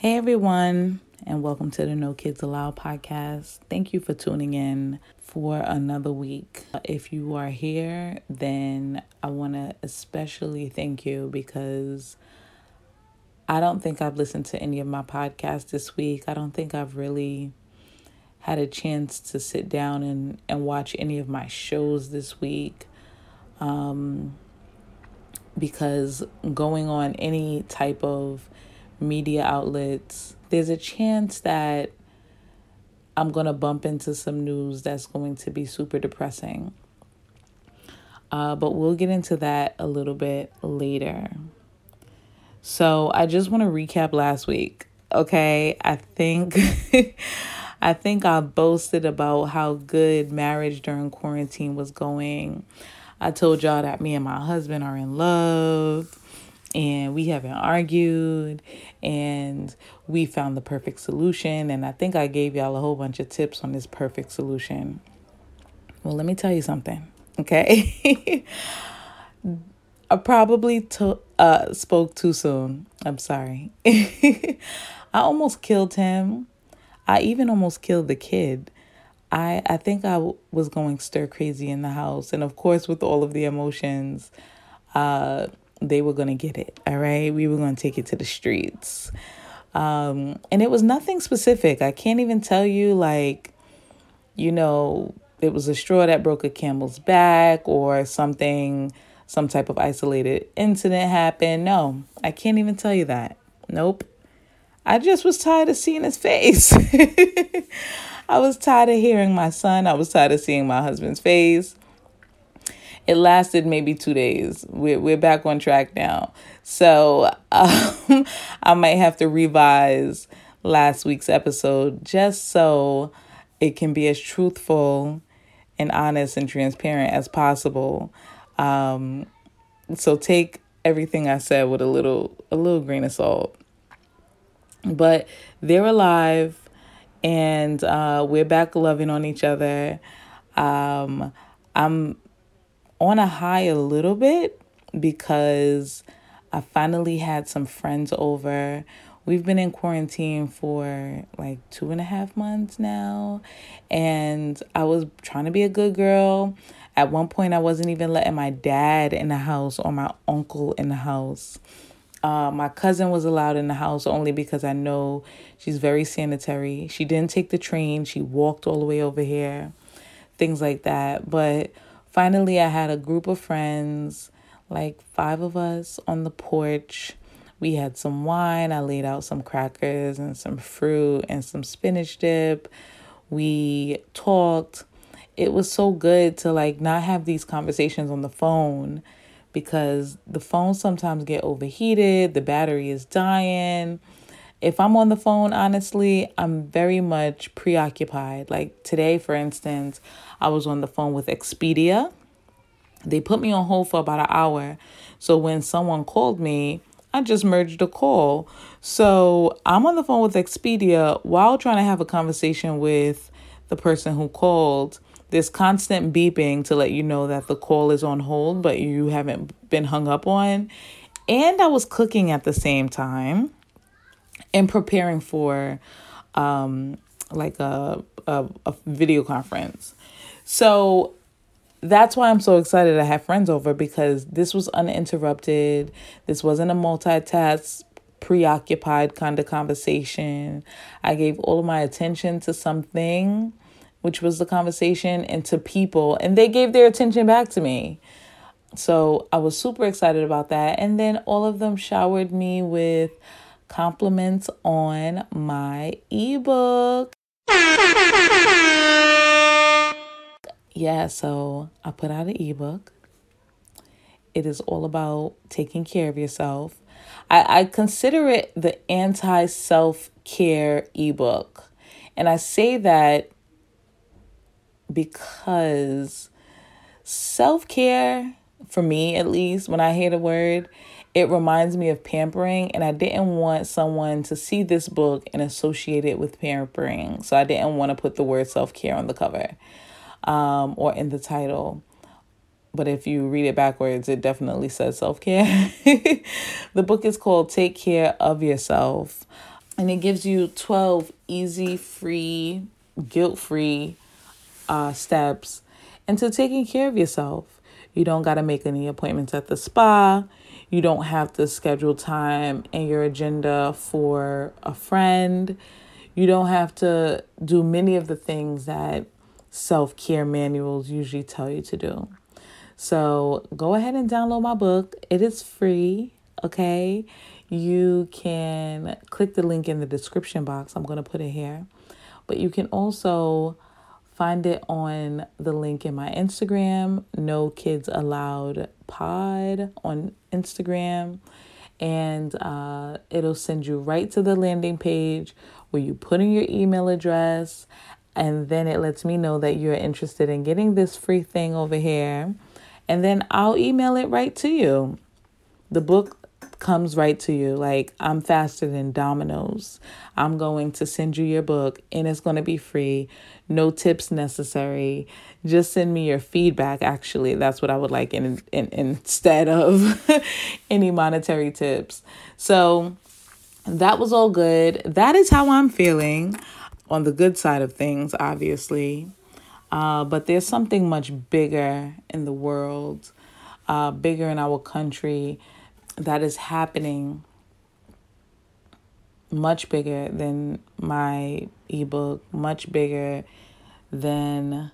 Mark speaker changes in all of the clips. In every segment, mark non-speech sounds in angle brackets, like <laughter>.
Speaker 1: Hey everyone, and welcome to the No Kids Allowed podcast. Thank you for tuning in for another week. If you are here, then I want to especially thank you because I don't think I've listened to any of my podcasts this week. I don't think I've really had a chance to sit down and, and watch any of my shows this week. Um, because going on any type of media outlets, there's a chance that I'm going to bump into some news that's going to be super depressing. Uh, but we'll get into that a little bit later. So I just want to recap last week. Okay, I think <laughs> I think I boasted about how good marriage during quarantine was going. I told y'all that me and my husband are in love and we haven't argued and we found the perfect solution and i think i gave y'all a whole bunch of tips on this perfect solution. Well let me tell you something okay? <laughs> I probably to, uh, spoke too soon. I'm sorry. <laughs> I almost killed him. I even almost killed the kid. I i think I w- was going stir crazy in the house and of course with all of the emotions uh they were going to get it. All right. We were going to take it to the streets. Um, and it was nothing specific. I can't even tell you, like, you know, it was a straw that broke a camel's back or something, some type of isolated incident happened. No, I can't even tell you that. Nope. I just was tired of seeing his face. <laughs> I was tired of hearing my son. I was tired of seeing my husband's face it lasted maybe two days. We're, we're back on track now. So um, <laughs> I might have to revise last week's episode just so it can be as truthful and honest and transparent as possible. Um, so take everything I said with a little a little grain of salt. But they're alive and uh, we're back loving on each other. Um, I'm on a high a little bit because I finally had some friends over. We've been in quarantine for like two and a half months now, and I was trying to be a good girl. At one point, I wasn't even letting my dad in the house or my uncle in the house. Uh, my cousin was allowed in the house only because I know she's very sanitary. She didn't take the train, she walked all the way over here, things like that. But finally, I had a group of friends, like five of us on the porch. We had some wine. I laid out some crackers and some fruit and some spinach dip. We talked. It was so good to like not have these conversations on the phone because the phones sometimes get overheated, the battery is dying. If I'm on the phone, honestly, I'm very much preoccupied. Like today, for instance, I was on the phone with Expedia. They put me on hold for about an hour. So when someone called me, I just merged a call. So I'm on the phone with Expedia while trying to have a conversation with the person who called. This constant beeping to let you know that the call is on hold, but you haven't been hung up on. And I was cooking at the same time and preparing for um, like a, a, a video conference. So that's why I'm so excited I have friends over because this was uninterrupted. This wasn't a multitask, preoccupied kind of conversation. I gave all of my attention to something, which was the conversation, and to people, and they gave their attention back to me. So I was super excited about that. And then all of them showered me with compliments on my ebook yeah, so I put out an ebook. It is all about taking care of yourself. I, I consider it the anti self care ebook. And I say that because self care, for me at least, when I hear the word, it reminds me of pampering. And I didn't want someone to see this book and associate it with pampering. So I didn't want to put the word self care on the cover um, or in the title. But if you read it backwards, it definitely says self care. <laughs> the book is called Take Care of Yourself. and it gives you 12 easy, free, guilt free uh, steps into taking care of yourself. You don't got to make any appointments at the spa. You don't have to schedule time in your agenda for a friend. You don't have to do many of the things that self care manuals usually tell you to do. So go ahead and download my book. It is free, okay? You can click the link in the description box. I'm going to put it here. But you can also find it on the link in my Instagram, No Kids Allowed Pod on Instagram. And uh, it'll send you right to the landing page where you put in your email address. And then it lets me know that you're interested in getting this free thing over here. And then I'll email it right to you. The book comes right to you. Like, I'm faster than Domino's. I'm going to send you your book and it's going to be free. No tips necessary. Just send me your feedback. Actually, that's what I would like in, in, instead of <laughs> any monetary tips. So, that was all good. That is how I'm feeling on the good side of things, obviously. Uh, but there's something much bigger in the world, uh, bigger in our country that is happening much bigger than my ebook, much bigger than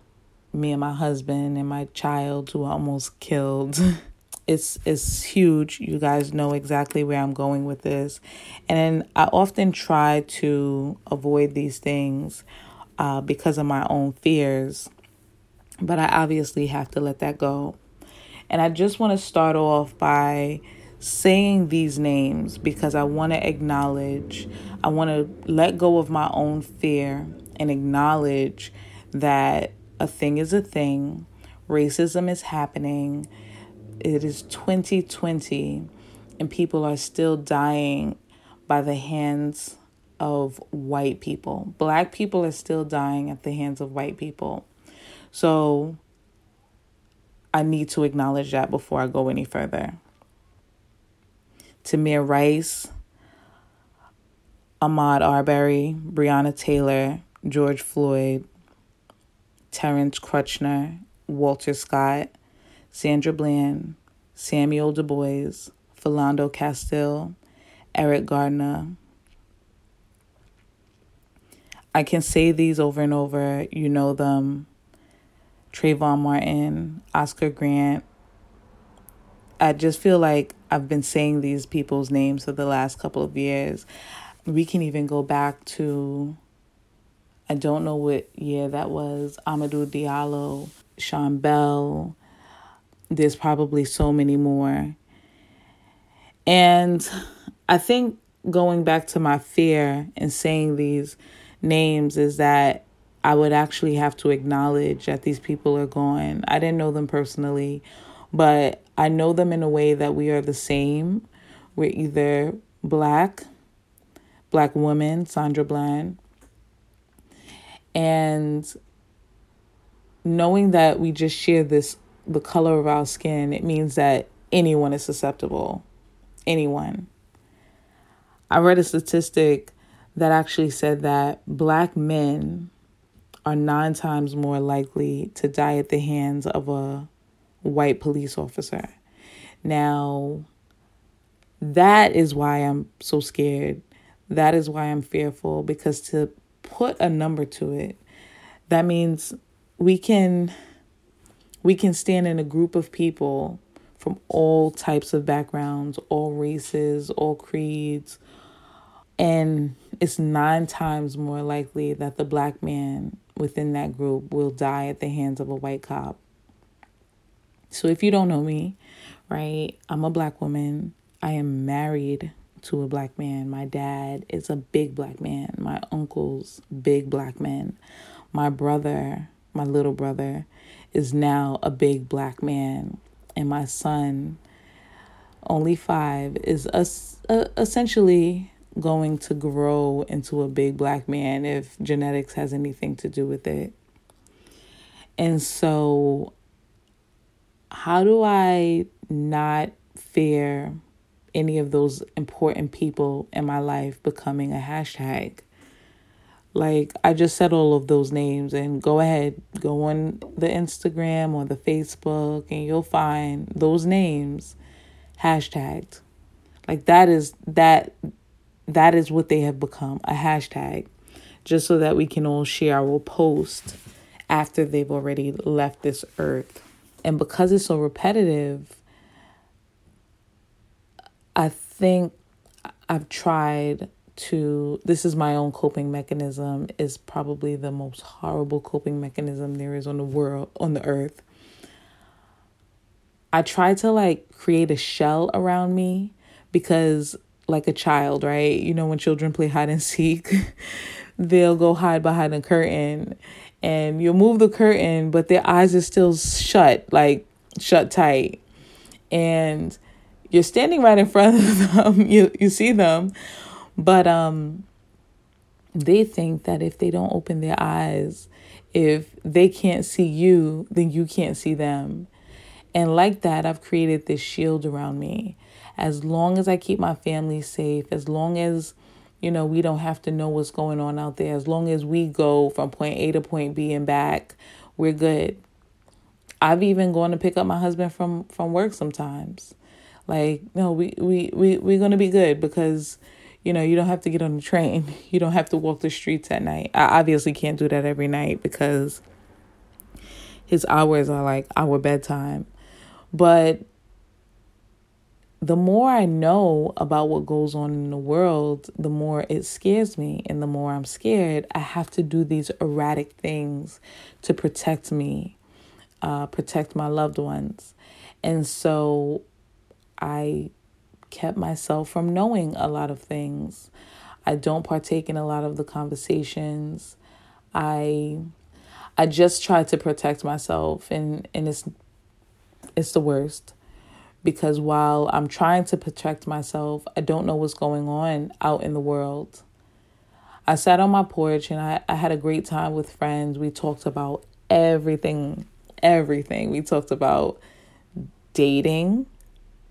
Speaker 1: me and my husband and my child who almost killed. <laughs> it's it's huge. You guys know exactly where I'm going with this. And I often try to avoid these things uh, because of my own fears. But I obviously have to let that go. And I just want to start off by saying these names because I want to acknowledge, I want to let go of my own fear and acknowledge that a thing is a thing, racism is happening. It is 2020 and people are still dying by the hands of white people. Black people are still dying at the hands of white people. So I need to acknowledge that before I go any further. Tamir Rice, Ahmaud Arbery, Breonna Taylor, George Floyd, Terrence Crutcher, Walter Scott, Sandra Bland, Samuel DuBose, Philando Castile, Eric Gardner. I can say these over and over. You know them. Trayvon Martin, Oscar Grant, I just feel like I've been saying these people's names for the last couple of years. We can even go back to, I don't know what year that was, Amadou Diallo, Sean Bell. There's probably so many more. And I think going back to my fear and saying these names is that I would actually have to acknowledge that these people are gone. I didn't know them personally, but I know them in a way that we are the same. We're either black, black woman, Sandra Bland, and knowing that we just share this the color of our skin, it means that anyone is susceptible. Anyone. I read a statistic that actually said that black men are nine times more likely to die at the hands of a white police officer. Now, that is why I'm so scared. That is why I'm fearful because to put a number to it, that means we can we can stand in a group of people from all types of backgrounds, all races, all creeds, and it's nine times more likely that the black man within that group will die at the hands of a white cop so if you don't know me, right, I'm a black woman. I am married to a black man. My dad is a big black man. My uncle's big black man. My brother, my little brother, is now a big black man. And my son, only five, is uh, essentially going to grow into a big black man if genetics has anything to do with it. And so how do I not fear any of those important people in my life becoming a hashtag. Like I just said all of those names and go ahead, go on the Instagram or the Facebook and you'll find those names hashtagged. Like that is that that is what they have become, a hashtag. Just so that we can all share our post after they've already left this earth. And because it's so repetitive, I think I've tried to this is my own coping mechanism is probably the most horrible coping mechanism there is on the world on the earth. I try to like create a shell around me because like a child right? You know when children play hide and seek <laughs> they'll go hide behind a curtain and you'll move the curtain but their eyes are still shut like shut tight and you're standing right in front of them <laughs> you you see them but um they think that if they don't open their eyes, if they can't see you, then you can't see them. And like that, I've created this shield around me. As long as I keep my family safe, as long as you know, we don't have to know what's going on out there. As long as we go from point A to point B and back, we're good. I've even gone to pick up my husband from from work sometimes. Like, no, we we we we're to be good because you know, you don't have to get on the train. <laughs> You don't have to walk the streets at night. I obviously can't do that every night because his hours are like our bedtime. But the more I know about what goes on in the world, the more it scares me. And the more I'm scared, I have to do these erratic things to protect me, uh, protect my loved ones. And so I kept myself from knowing a lot of things. I don't partake in a lot of the conversations. I I just try to protect myself and and it's it's the worst because while I'm trying to protect myself, I don't know what's going on out in the world. I sat on my porch and I, I had a great time with friends. We talked about everything, everything. We talked about dating,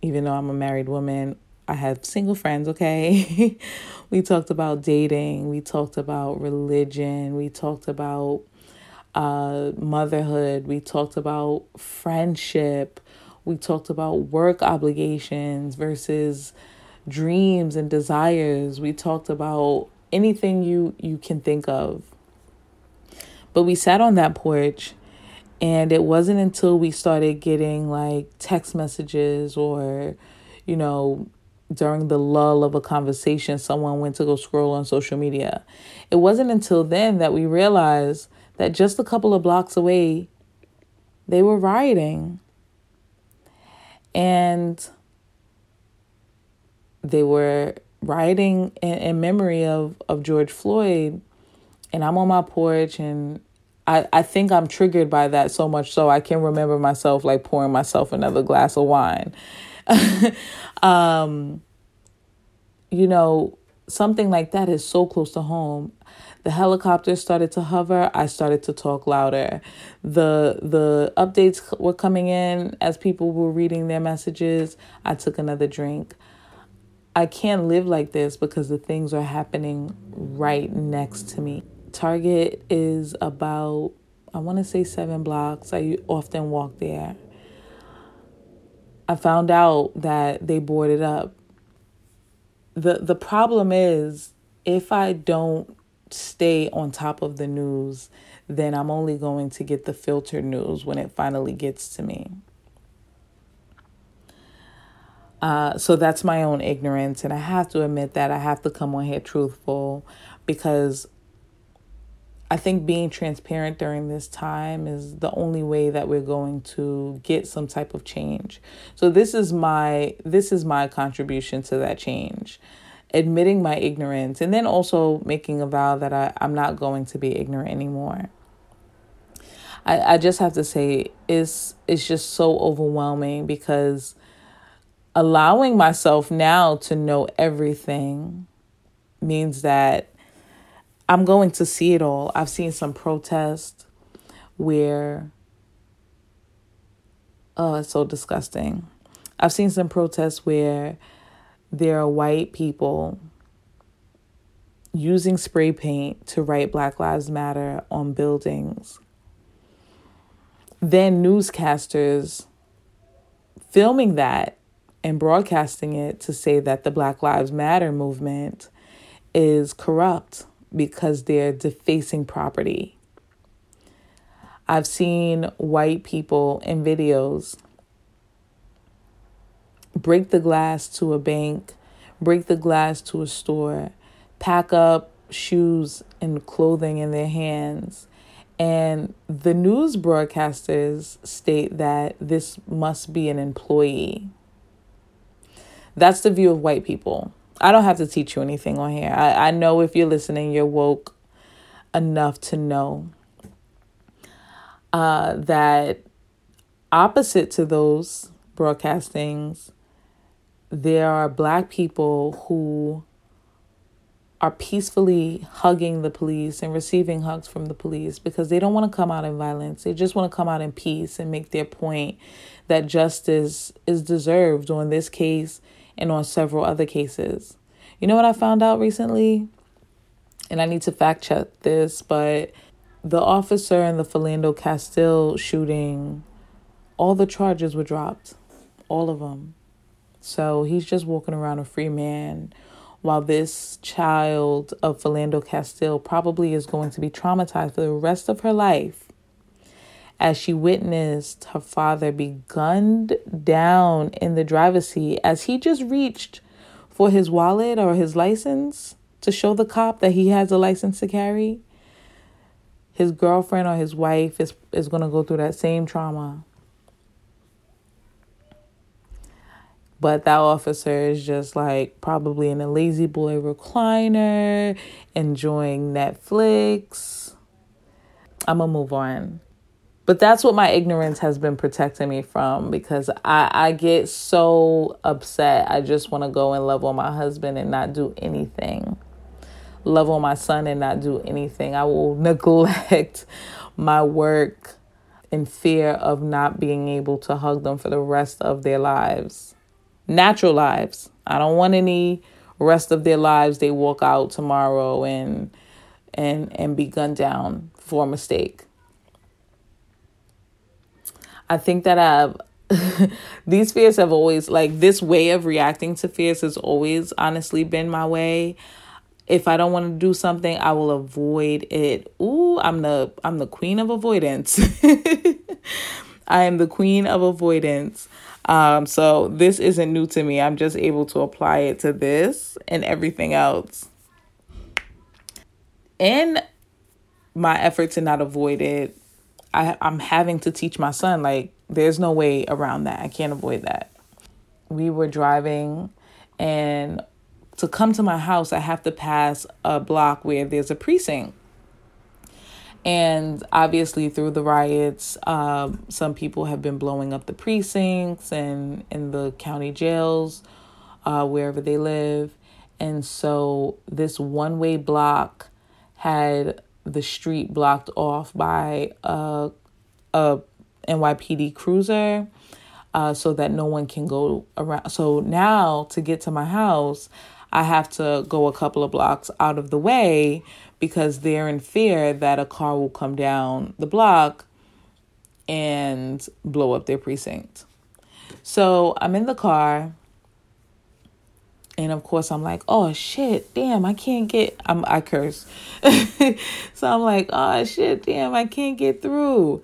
Speaker 1: even though I'm a married woman, I have single friends, okay? <laughs> we talked about dating, we talked about religion, we talked about uh, motherhood, we talked about friendship, we talked about work obligations versus dreams and desires. We talked about anything you you can think of. But we sat on that porch and it wasn't until we started getting like text messages or, you know, during the lull of a conversation, someone went to go scroll on social media. It wasn't until then that we realized that just a couple of blocks away, they were rioting. And they were writing in, in memory of, of George Floyd. And I'm on my porch and I, I think I'm triggered by that so much so I can remember myself like pouring myself another glass of wine. <laughs> um, you know, something like that is so close to home. The helicopter started to hover, I started to talk louder. The the updates were coming in as people were reading their messages. I took another drink. I can't live like this because the things are happening right next to me. Target is about, I want to say seven blocks. I often walk there. I found out that they boarded up. The the problem is if I don't stay on top of the news, then I'm only going to get the filtered news when it finally gets to me. Uh, so that's my own ignorance, and I have to admit that I have to come on here truthful because I think being transparent during this time is the only way that we're going to get some type of change. So this is my this is my contribution to that change. Admitting my ignorance and then also making a vow that I, I'm not going to be ignorant anymore. I, I just have to say it's it's just so overwhelming because allowing myself now to know everything means that I'm going to see it all. I've seen some protests where, oh, it's so disgusting. I've seen some protests where there are white people using spray paint to write Black Lives Matter on buildings. Then newscasters filming that and broadcasting it to say that the Black Lives Matter movement is corrupt because they're defacing property. I've seen white people in videos break the glass to a bank, break the glass to a store, pack up shoes and clothing in their hands. And the news broadcasters state that this must be an employee. That's the view of white people. I don't have to teach you anything on here. I, I know if you're listening, you're woke enough to know uh, that opposite to those broadcastings, there are black people who are peacefully hugging the police and receiving hugs from the police because they don't want to come out in violence. They just want to come out in peace and make their point that justice is deserved on this case and on several other cases. You know what I found out recently? And I need to fact check this, but the officer in the Philando Castile shooting, all the charges were dropped. All of them. So he's just walking around a free man while this child of Philando Castile probably is going to be traumatized for the rest of her life as she witnessed her father be gunned down in the driver's seat as he just reached for his wallet or his license to show the cop that he has a license to carry. His girlfriend or his wife is, is going to go through that same trauma. But that officer is just like probably in a La-Z-Boy recliner, enjoying Netflix. I'm to move on. But that's what my ignorance has been protecting me from because I, I get so upset. I just want to go and love on my husband and not do anything. Love on my son and not do anything. I will <laughs> neglect my work in fear of not being able to hug them for the rest of their lives. Natural lives. I don't want any rest of their lives they walk out tomorrow and and and be gunned down for a mistake. I think that I've uh, <laughs> these fears have always like this way of reacting to fears has always honestly been my way. If I don't want to do something, I will avoid it. Ooh, I'm the I'm the queen of avoidance. <laughs> I am the queen of avoidance. Um, so this isn't new to me. I'm just able to apply it to this and everything else. In my effort to not avoid it, I, I'm having to teach my son, like, there's no way around that. I can't avoid that. We were driving, and to come to my house, I have to pass a block where there's a precinct. And obviously, through the riots, um, some people have been blowing up the precincts and in the county jails, uh, wherever they live. And so, this one way block had the street blocked off by a, a NYPD cruiser uh, so that no one can go around. So now to get to my house, I have to go a couple of blocks out of the way because they're in fear that a car will come down the block and blow up their precinct. So I'm in the car and of course i'm like oh shit damn i can't get i'm i curse. <laughs> So i'm like oh shit damn i can't get through.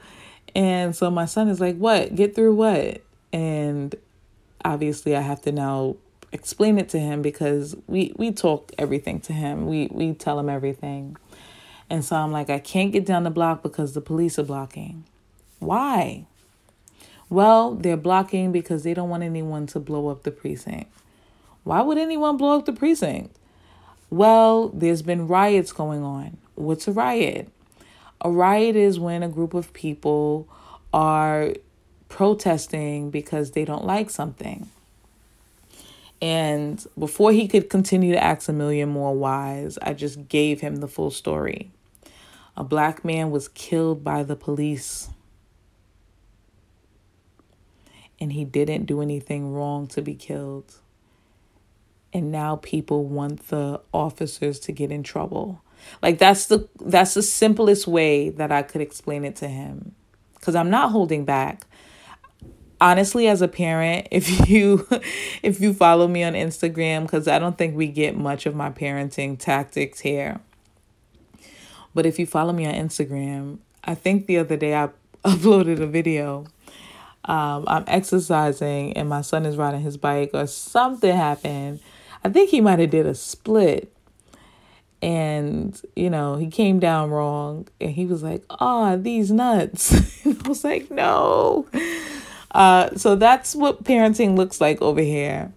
Speaker 1: And so my son is like what? Get through what? And obviously i have to now explain it to him because we we talk everything to him we we tell him everything and so i'm like i can't get down the block because the police are blocking why well they're blocking because they don't want anyone to blow up the precinct why would anyone blow up the precinct? Well, there's been riots going on. What's a riot? A riot is when a group of people are protesting because they don't like something. And before he could continue to ask a million more whys, I just gave him the full story. A black man was killed by the police. And he didn't do anything wrong to be killed and now people want the officers to get in trouble. Like that's the that's the simplest way that I could explain it to him cuz I'm not holding back. Honestly as a parent, <laughs> if you if you follow me on Instagram cuz I don't think we get much of my parenting tactics here. But if you follow me on Instagram, I think the other day I <laughs> uploaded a video um, I'm exercising and my son is riding his bike or something happened. I think he might have did a split. And, you know, he came down wrong and he was like, oh, these nuts. <laughs> I was like, no. Uh, so that's what parenting looks like over here.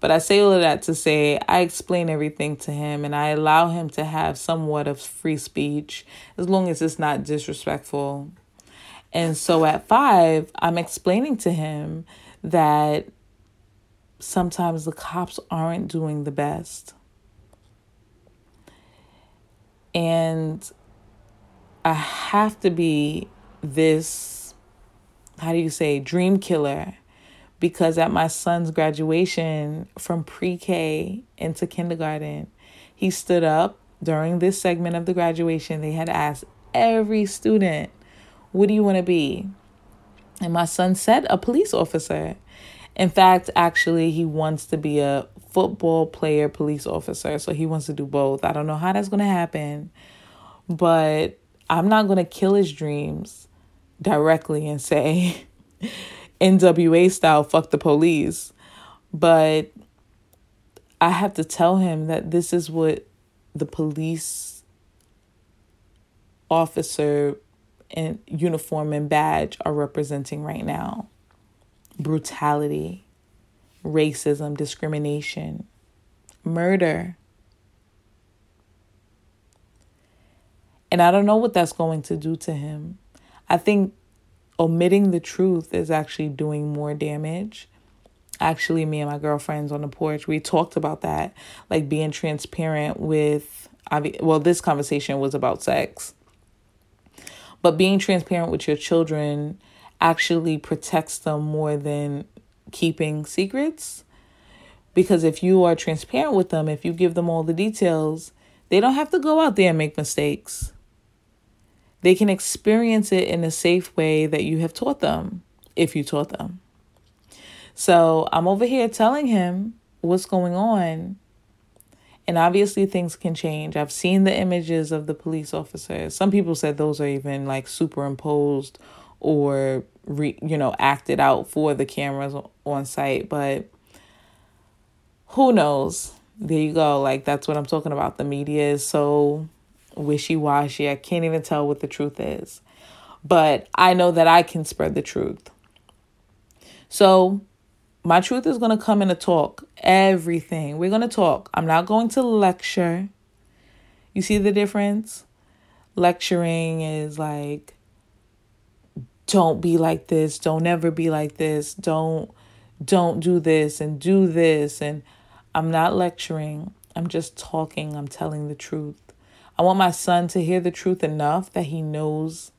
Speaker 1: But I say all of that to say I explain everything to him and I allow him to have somewhat of free speech as long as it's not disrespectful and so at five, I'm explaining to him that sometimes the cops aren't doing the best. And I have to be this, how do you say, dream killer. Because at my son's graduation from pre K into kindergarten, he stood up during this segment of the graduation. They had asked every student what do you want to be? And my son said a police officer. In fact, actually, he wants to be a football player police officer. So he wants to do both. I don't know how that's going to happen, but I'm not going to kill his dreams directly and say <laughs> NWA style, fuck the police. But I have to tell him that this is what the police officer and uniform and badge are representing right now brutality, racism, discrimination, murder. And I don't know what that's going to do to him. I think omitting the truth is actually doing more damage. Actually, me and my girlfriends on the porch, we talked about that, like being transparent with. Well, this conversation was about sex but being transparent with your children actually protects them more than keeping secrets. Because if you are transparent with them, if you give them all the details, they don't have to go out there and make mistakes. They can experience it in a safe way that you have taught them, if you taught them. So I'm over here telling him what's going on and obviously, things can change. I've seen the images of the police officers. Some people said those are even like superimposed or, re, you know, acted out for the cameras on site. But who knows? There you go. Like, that's what I'm talking about. The media is so wishy washy. I can't even tell what the truth is. But I know that I can spread the truth. So my truth is going to come in a talk. Everything. We're going to talk. I'm not going to lecture. You see the difference? Lecturing is like, don't be like this. Don't ever be like this. Don't don't do this and do this and I'm not lecturing. I'm just talking. I'm telling the truth. I want my son to hear the truth enough that he knows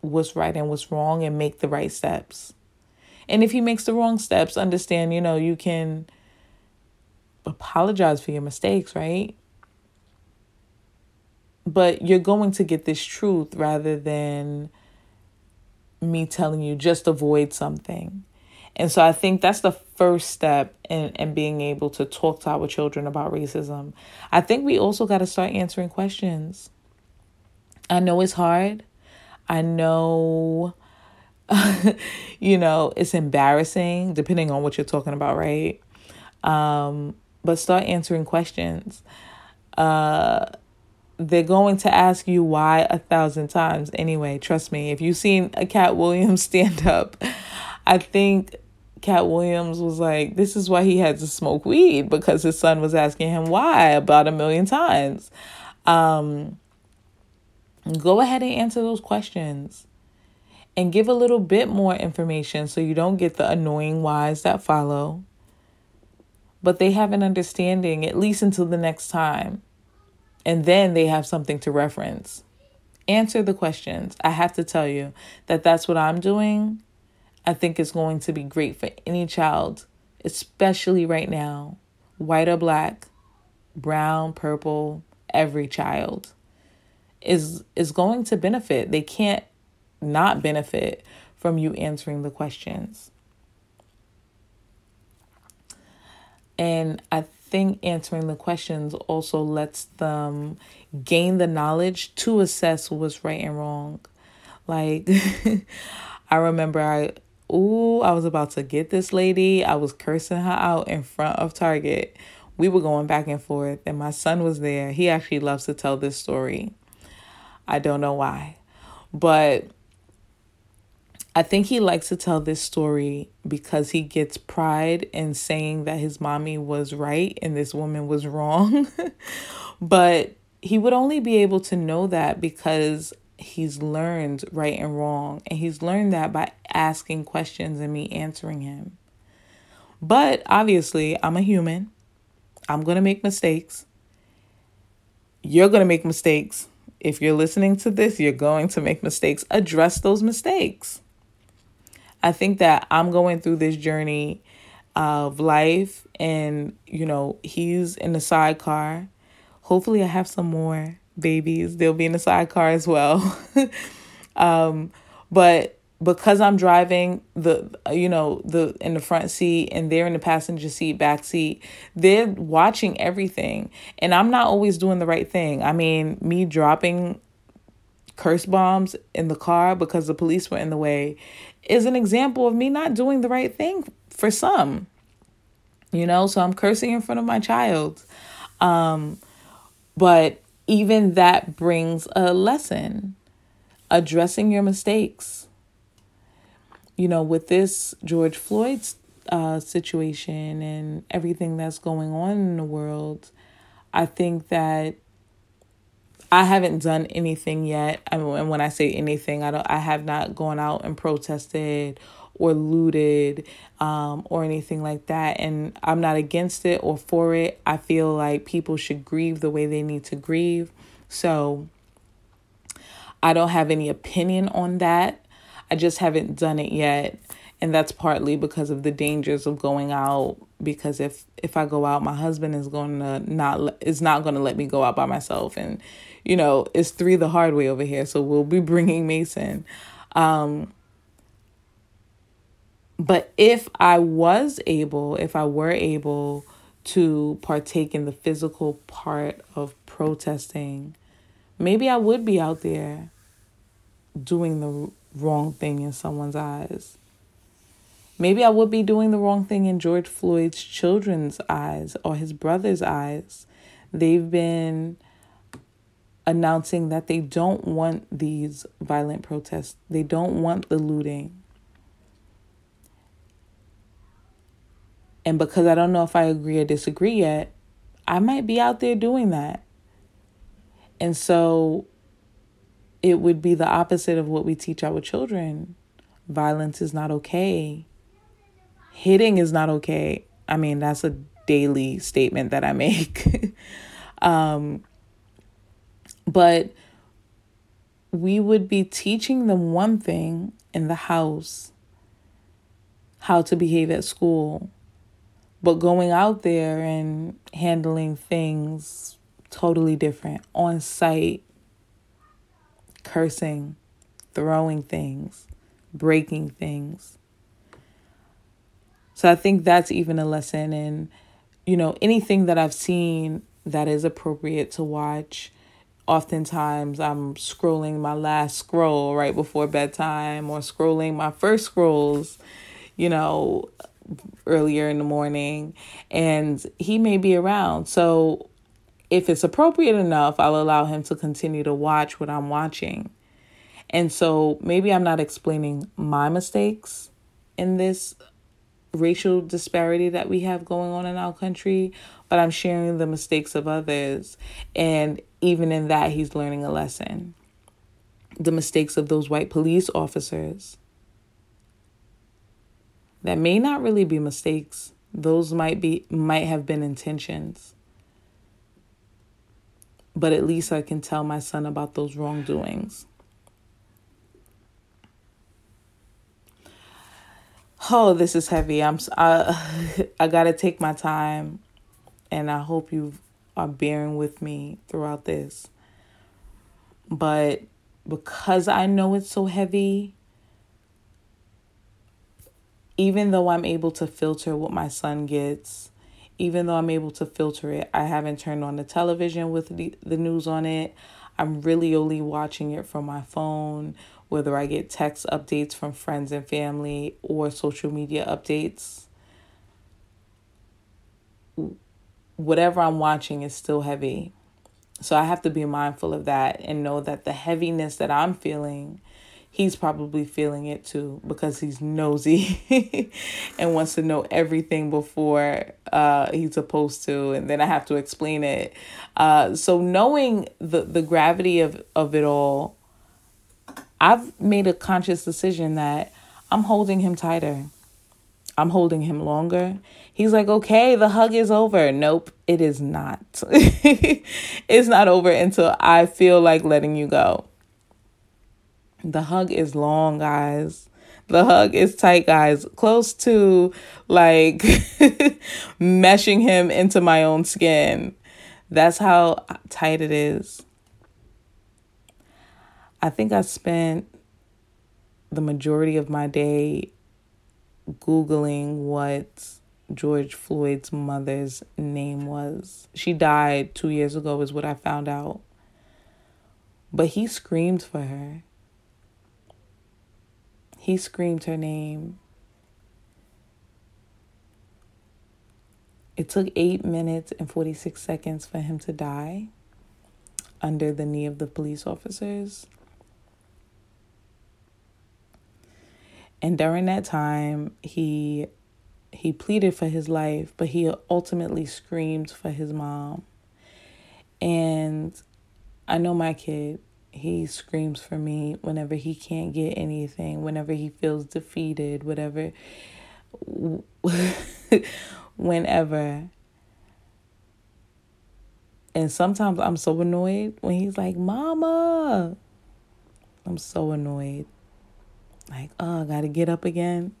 Speaker 1: what's right and what's wrong and make the right steps. And if he makes the wrong steps, understand, you know, you can apologize for your mistakes, right? But you're going to get this truth rather than me telling you just avoid something. And so I think that's the first step in, in being able to talk to our children about racism. I think we also got to start answering questions. I know it's hard. I know <laughs> you know, it's embarrassing depending on what you're talking about, right? Um, but start answering questions. Uh, they're going to ask you why a thousand times anyway. Trust me. If you've seen a Katt Williams <laughs> stand up, I think Katt Williams was like, this is why he had to smoke weed because his son was asking him why about a million times. Um, go ahead and answer those questions and give a little bit more information so you don't get the annoying whys that follow. But they have an understanding at least until the next time. And then they have something to reference. Answer the questions. I have to tell you that that's what I'm doing. I think it's going to be great for any child, especially right now white or black, brown, purple, every child is is going to benefit. They can't not benefit from you answering the questions. And I think answering the questions also lets them gain the knowledge to assess what's right and wrong. Like <laughs> I remember I ooh, I was about to get this lady. I was cursing her out in front of Target. We were going back and forth and my son was there. He actually loves to tell this story. I don't know why. But I think he likes to tell this story because he gets pride in saying that his mommy was right and this woman was wrong. <laughs> but he would only be able to know that because he's learned right and wrong. And he's learned that by asking questions and me answering him. But obviously, I'm a human. I'm going to make mistakes. You're going to make mistakes. If you're listening to this, you're going to make mistakes. Address those mistakes. I think that I'm going through this journey of life and you know he's in the sidecar hopefully i have some more babies they'll be in the sidecar as well <laughs> um but because i'm driving the you know the in the front seat and they're in the passenger seat back seat they're watching everything and i'm not always doing the right thing i mean me dropping curse bombs in the car because the police were in the way is an example of me not doing the right thing for some. You know, so I'm cursing in front of my child. Um, but even that brings a lesson addressing your mistakes. You know, with this George Floyd's uh, situation and everything that's going on in the world, I think that I haven't done anything yet. I mean, and when I say anything, I don't. I have not gone out and protested or looted um, or anything like that. And I'm not against it or for it. I feel like people should grieve the way they need to grieve. So I don't have any opinion on that. I just haven't done it yet. And that's partly because of the dangers of going out because if if I go out my husband is going to not is not going to let me go out by myself and you know, it's three the hard way over here. So we'll be bringing Mason. Um, but if I was able, if I were able to partake in the physical part of protesting, maybe I would be out there doing the wrong thing in someone's eyes. Maybe I would be doing the wrong thing in George Floyd's children's eyes or his brother's eyes. They've been announcing that they don't want these violent protests, they don't want the looting. And because I don't know if I agree or disagree yet, I might be out there doing that. And so it would be the opposite of what we teach our children. Violence is not okay. Hitting is not okay. I mean, that's a daily statement that I make. <laughs> um, but we would be teaching them one thing in the house how to behave at school, but going out there and handling things totally different on site, cursing, throwing things, breaking things. So I think that's even a lesson in, you know, anything that I've seen that is appropriate to watch oftentimes I'm scrolling my last scroll right before bedtime or scrolling my first scrolls, you know, earlier in the morning, and he may be around. So if it's appropriate enough, I'll allow him to continue to watch what I'm watching. And so maybe I'm not explaining my mistakes in this racial disparity that we have going on in our country, but I'm sharing the mistakes of others. And even in that, he's learning a lesson. The mistakes of those white police officers that may not really be mistakes. Those might be might have been intentions. But at least I can tell my son about those wrongdoings. Oh, this is heavy. I'm I, <laughs> I got to take my time and I hope you are bearing with me throughout this. But because I know it's so heavy, even though I'm able to filter what my son gets, even though I'm able to filter it, I haven't turned on the television with the, the news on it. I'm really only watching it from my phone, whether I get text updates from friends and family or social media updates. Whatever I'm watching is still heavy. So I have to be mindful of that and know that the heaviness that I'm feeling he's probably feeling it too because he's nosy <laughs> and wants to know everything before uh, he's supposed to and then i have to explain it. Uh, so knowing the, the gravity of, of it all i've made a conscious decision that i'm holding him tighter. I'm holding him longer. He's like okay the hug is over. Nope it is not. <laughs> It's not over until i feel like letting you go the hug is long, guys. The hug is tight, guys. Close to like <laughs> meshing him into my own skin. That's how tight it is. I think I spent the majority of my day Googling what George Floyd's mother's name was. She died two years ago, is what I found out. But he screamed for her. He screamed her name. It took 8 minutes and 46 seconds for him to die under the knee of the police officers. And during that time, he he pleaded for his life, but he ultimately screamed for his mom. And I know my kid he screams for me whenever he can't get anything, whenever he feels defeated, whatever, <laughs> whenever. And sometimes I'm so annoyed when he's like, Mama. I'm so annoyed. Like, oh, I gotta get up again.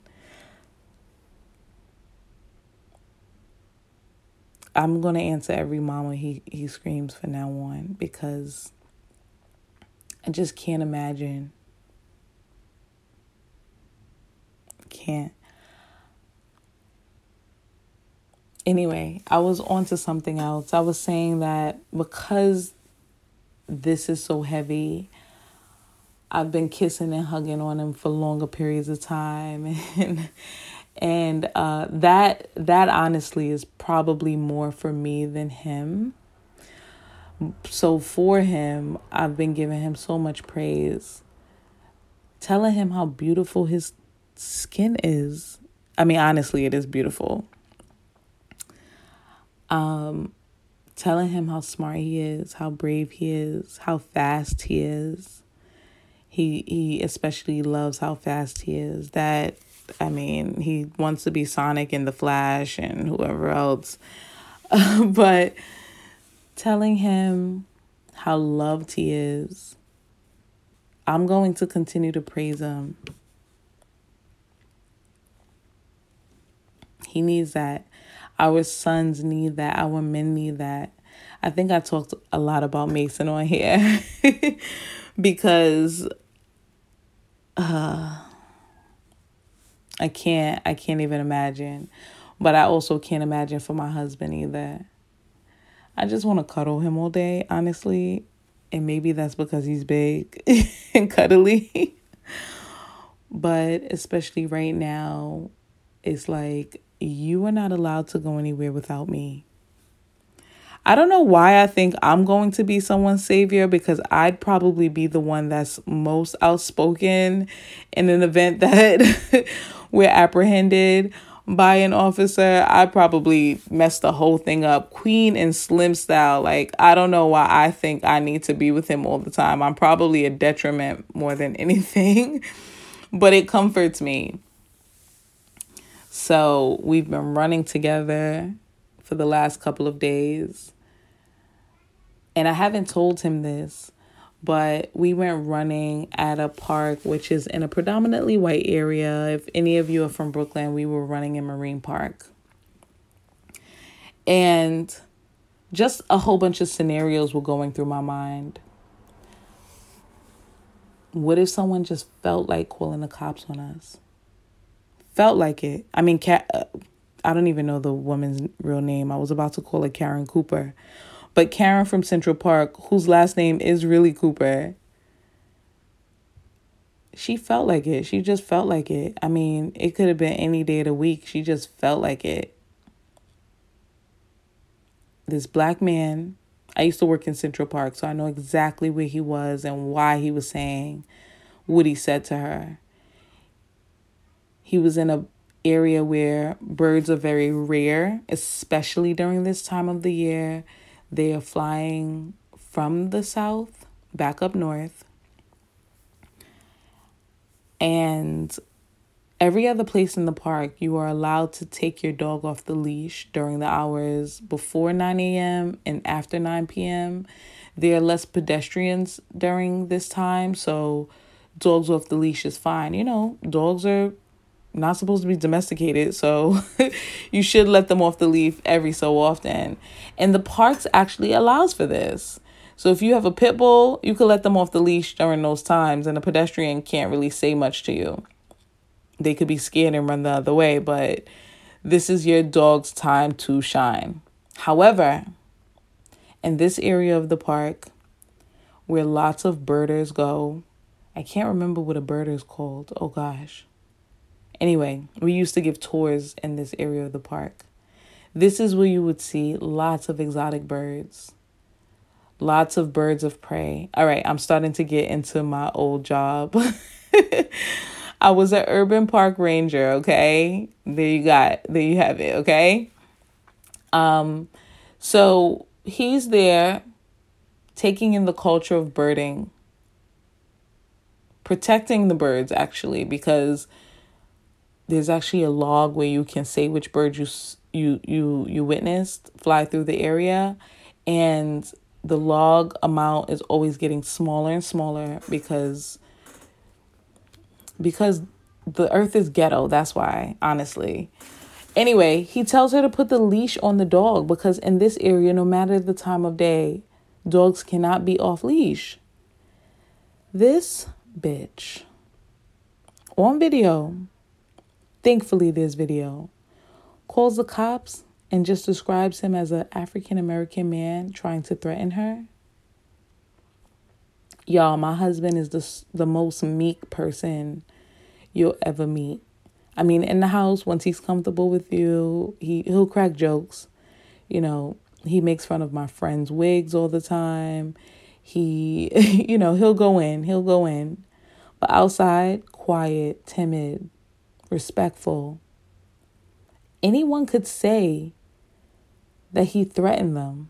Speaker 1: I'm gonna answer every mama he, he screams from now on because I just can't imagine. Can't. Anyway, I was on to something else. I was saying that because this is so heavy, I've been kissing and hugging on him for longer periods of time <laughs> and and uh, that that honestly is probably more for me than him so for him, I've been giving him so much praise, telling him how beautiful his skin is. I mean, honestly, it is beautiful. Um, telling him how smart he is, how brave he is, how fast he is. He he especially loves how fast he is. That I mean, he wants to be Sonic in the Flash and whoever else. <laughs> but telling him how loved he is. I'm going to continue to praise him. He needs that. Our sons need that. Our men need that. I think I talked a lot about Mason on here <laughs> because uh, I can't I can't even imagine. But I also can't imagine for my husband either. I just want to cuddle him all day, honestly. And maybe that's because he's big <laughs> and cuddly. but especially right now, it's like you are not allowed to go anywhere without me. I don't know why I think I'm going to be someone's savior because I'd probably be the one that's most outspoken in an event <laughs> that we're apprehended by an officer, I probably messed the whole thing up. Queen and Slim style. Like, I don't know why I think I need to be with him all the time. I'm probably a detriment more than <laughs> anything, but it comforts me. So, we've been running together for the last couple of days. And I haven't told him this, but we went running at a park which is in a predominantly white area. If any of you are from Brooklyn, we were running in Marine Park. And just a whole bunch of scenarios were going through my mind. What if someone just felt like calling the cops on us? Felt like it. I mean. Uh, I don't even know the woman's real name. I was about to call her Karen Cooper, but Karen from Central Park, whose last name is really Cooper, she felt like it. She just felt like it. I mean, it could have been any day of the week. She just felt like it. This black man, I used to work in Central Park, so I know exactly where he was and why he was saying what he said to her. He was in a area where birds are very rare, especially during this time of the year. They are flying from the south back up north and every other place in the park, you are allowed to take your dog off the leash during the hours before 9 a.m. and after 9 p.m. There are less pedestrians during this time, so dogs off the leash is fine. You know, dogs are not supposed to be domesticated, so <laughs> you should let them off the leash every so often. And the parks actually allows for this. So if you have a pit bull, you could let them off the leash during those times, and a pedestrian can't really say much to you. They could be scared and run the other way, but this is your dog's time to shine. However, in this area of the park where lots of birders go, I can't remember what a birder is called. Oh gosh. Anyway, we used to give tours in this area of the park. This is where you would see lots of exotic birds lots of birds of prey. All right, I'm starting to get into my old job. <laughs> I was an urban park ranger, okay? There you got there you have it, okay? Um so he's there taking in the culture of birding. Protecting the birds actually because there's actually a log where you can say which bird you you you you witnessed fly through the area and the log amount is always getting smaller and smaller because because the earth is ghetto that's why honestly. Anyway he tells her to put the leash on the dog because in this area no matter the time of day dogs cannot be off leash. This bitch on video thankfully there's video calls the cops and just describes him as an African American man trying to threaten her. Y'all, my husband is the the most meek person you'll ever meet. I mean, in the house, once he's comfortable with you, he he'll crack jokes. You know, he makes fun of my friends' wigs all the time. He, <laughs> you know, he'll go in, he'll go in. But outside, quiet, timid, respectful. Anyone could say that he threatened them.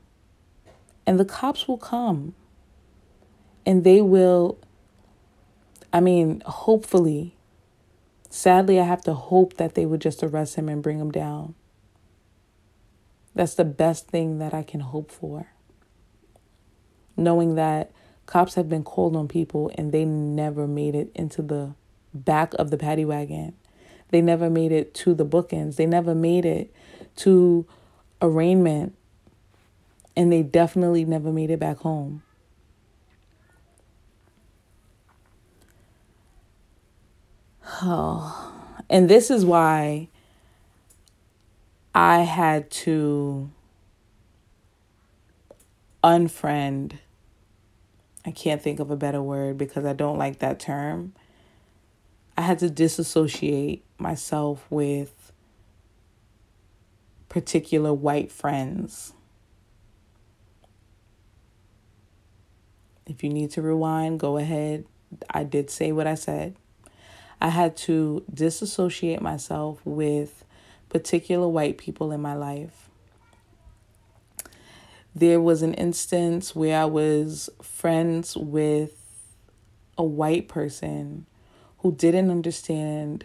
Speaker 1: And the cops will come and they will, I mean, hopefully, sadly, I have to hope that they would just arrest him and bring him down. That's the best thing that I can hope for. Knowing that cops have been called on people and they never made it into the back of the paddy wagon. They never made it to the bookends. They never made it to arraignment and they definitely never made it back home. Oh, and this is why I had to unfriend. I can't think of a better word because I don't like that term. I had to disassociate myself with particular white friends. If you need to rewind, go ahead. I did say what I said. I had to disassociate myself with particular white people in my life. There was an instance where I was friends with a white person who didn't understand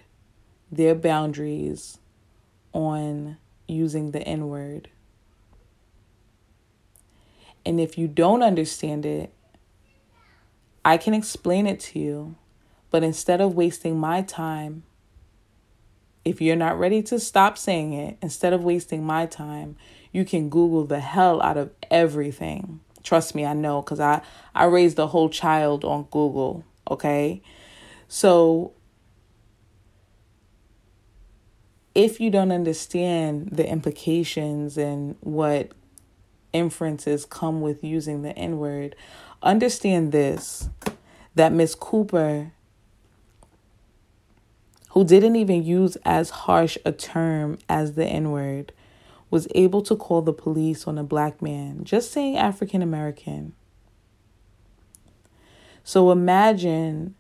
Speaker 1: their boundaries on using the N word. And if you don't understand it, I can explain it to you. But instead of wasting my time, if you're not ready to stop saying it, instead of wasting my time, You can Google the hell out of everything. Trust me, I know because I, I raised a whole child on Google, okay? So if you don't understand the implications and what inferences come with using the N word, understand this that Miss Cooper, who didn't even use as harsh a term as the N word, was able to call the police on a black man, just saying African American. So imagine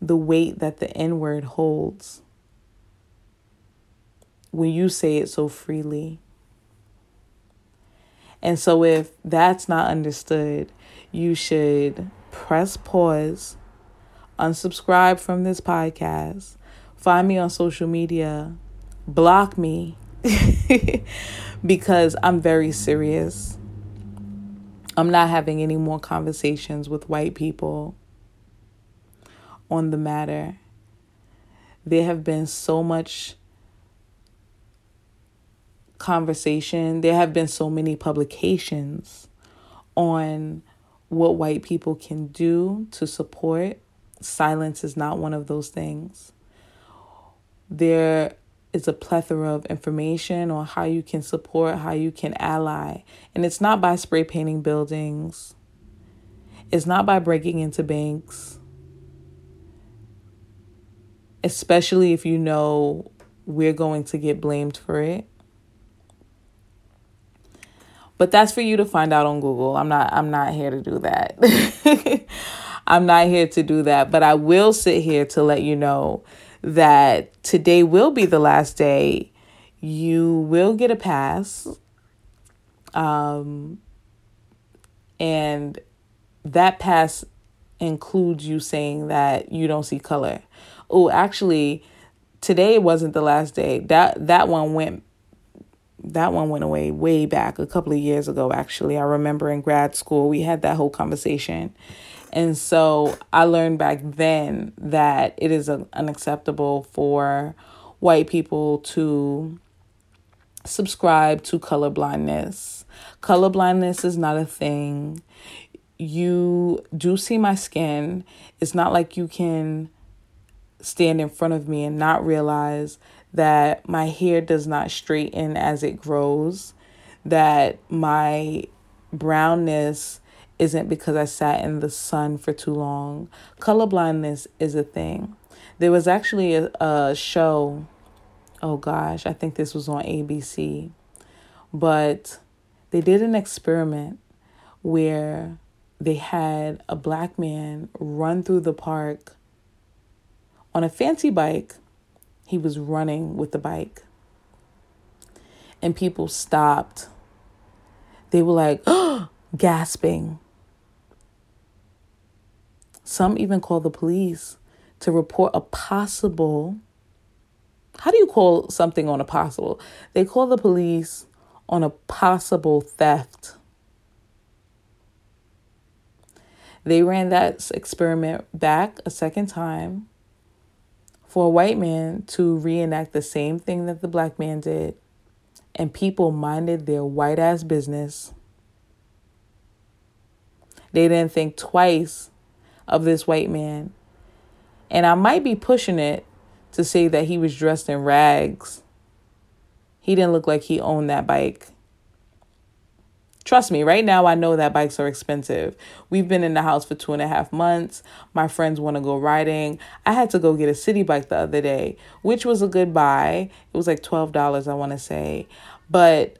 Speaker 1: the weight that the N word holds when you say it so freely. And so, if that's not understood, you should press pause, unsubscribe from this podcast, find me on social media, block me <laughs> because I'm very serious. I'm not having any more conversations with white people on the matter. There have been so much conversation. There have been so many publications on what white people can do to support. Silence is not one of those things. There is a plethora of information on how you can support, how you can ally. And it's not by spray painting buildings, it's not by breaking into banks, especially if you know we're going to get blamed for it. But that's for you to find out on Google. I'm not I'm not here to do that. <laughs> I'm not here to do that, but I will sit here to let you know that today will be the last day. You will get a pass. Um and that pass includes you saying that you don't see color. Oh, actually, today wasn't the last day. That that one went that one went away way back a couple of years ago actually. I remember in grad school we had that whole conversation. And so i learned back then that it is unacceptable for white people to subscribe to color blindness. Color blindness is not a thing. You do see my skin. It's not like you can stand in front of me and not realize that my hair does not straighten as it grows, that my brownness isn't because I sat in the sun for too long. Color blindness is a thing. There was actually a, a show, oh gosh, I think this was on ABC, but they did an experiment where they had a black man run through the park on a fancy bike he was running with the bike. And people stopped. They were like, <gasps> gasping. Some even called the police to report a possible. How do you call something on a possible? They called the police on a possible theft. They ran that experiment back a second time for a white man to reenact the same thing that the black man did, and people minded their white ass business. They didn't think twice of this white man. And I might be pushing it to say that he was dressed in rags. He didn't look like he owned that bike. Trust me, right now I know that bikes are expensive. We've been in the house for two and a half months. My friends want to go riding. I had to go get a city bike the other day, which was a good buy. It was like $12, I want to say. But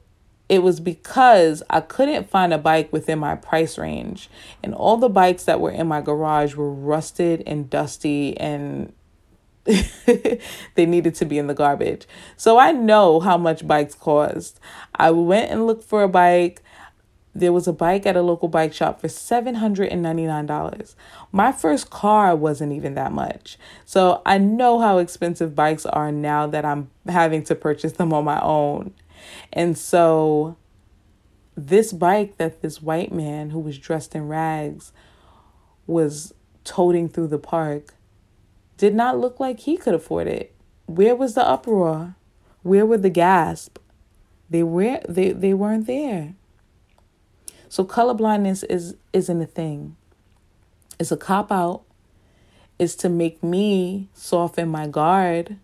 Speaker 1: it was because I couldn't find a bike within my price range. And all the bikes that were in my garage were rusted and dusty and <laughs> they needed to be in the garbage. So I know how much bikes cost. I went and looked for a bike there was a bike at a local bike shop for $799. My first car wasn't even that much. So I know how expensive bikes are now that I'm having to purchase them on my own. And so this bike that this white man who was dressed in rags was toting through the park did not look like he could afford it. Where was the uproar? Where were the gasp? They were they, they weren't there. So colorblindness is isn't a thing. It's a cop out. It's to make me soften my guard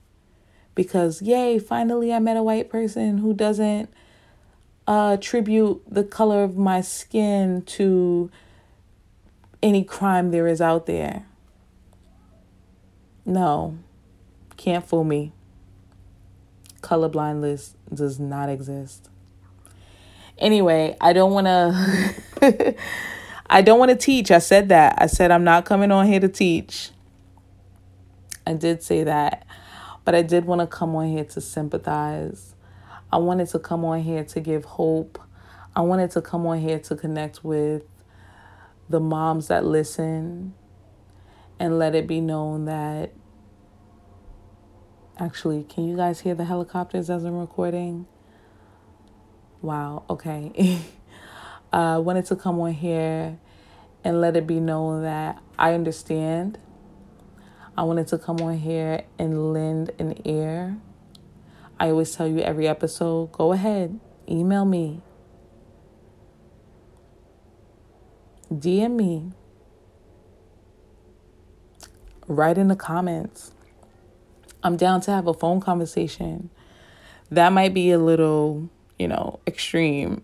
Speaker 1: because yay, finally I met a white person who doesn't uh, attribute the color of my skin to any crime there is out there. No, can't fool me. Colorblind list does not exist. Anyway, I don't want to. <laughs> I don't want to teach. I said that. I said I'm not coming on here to teach. I did say that. But I did want to come on here to sympathize. I wanted to come on here to give hope. I wanted to come on here to connect with the moms that listen and let it be known that actually, can you guys hear the helicopters as I'm recording? Wow, okay. I <laughs> uh, wanted to come on here and let it be known that I understand. I wanted to come on here and lend an ear. I always tell you every episode go ahead, email me, DM me, write in the comments. I'm down to have a phone conversation. That might be a little, you know, extreme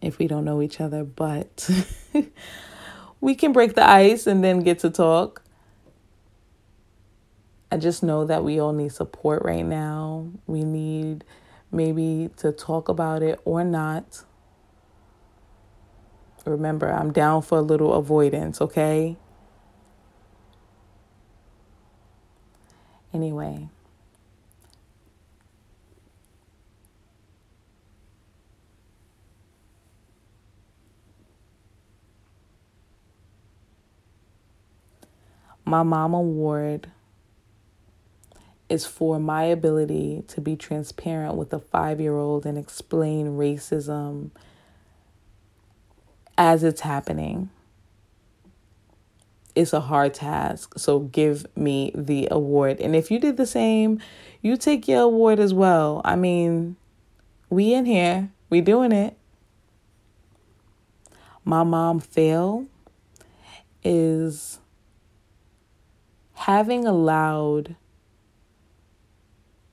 Speaker 1: if we don't know each other, but <laughs> we can break the ice and then get to talk. I just know that we all need support right now. We need maybe to talk about it or not. Remember, I'm down for a little avoidance, okay? Anyway. My mom award is for my ability to be transparent with a five year old and explain racism as it's happening. It's a hard task, so give me the award. And if you did the same, you take your award as well. I mean, we in here, we doing it. My mom fail is having allowed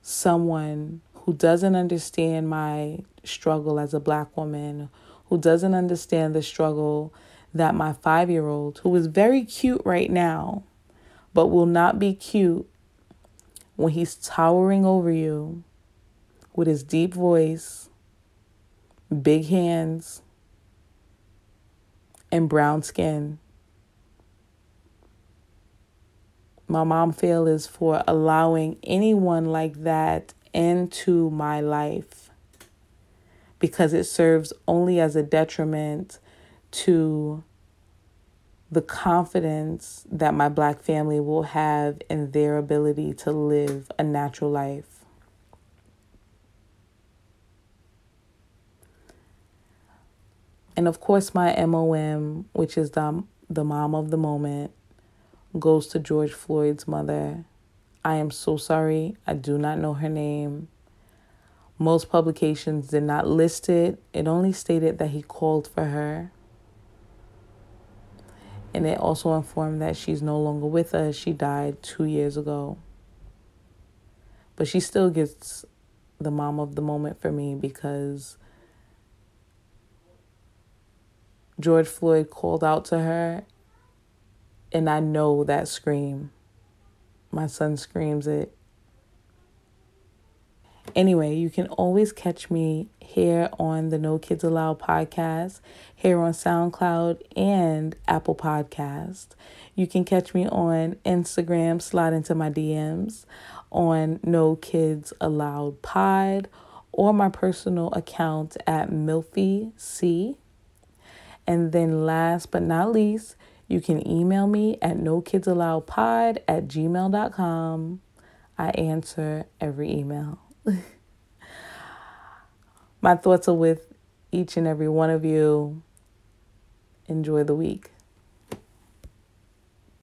Speaker 1: someone who doesn't understand my struggle as a black woman, who doesn't understand the struggle that my five year old, who is very cute right now, but will not be cute when he's towering over you with his deep voice, big hands, and brown skin. My mom feel is for allowing anyone like that into my life because it serves only as a detriment to the confidence that my black family will have in their ability to live a natural life. And of course, my MOM, which is the, the mom of the moment, goes to George Floyd's mother. I am so sorry. I do not know her name. Most publications did not list it, it only stated that he called for her. And it also informed that she's no longer with us. She died two years ago. But she still gets the mom of the moment for me because George Floyd called out to her and I know that scream. My son screams it. Anyway, you can always catch me here on the No Kids Allowed podcast, here on SoundCloud and Apple Podcast. You can catch me on Instagram, slide into my DMs on No Kids Allowed Pod or my personal account at Milfy C. And then last but not least, you can email me at nokidsallowedpod at gmail.com. I answer every email. <laughs> My thoughts are with each and every one of you. Enjoy the week.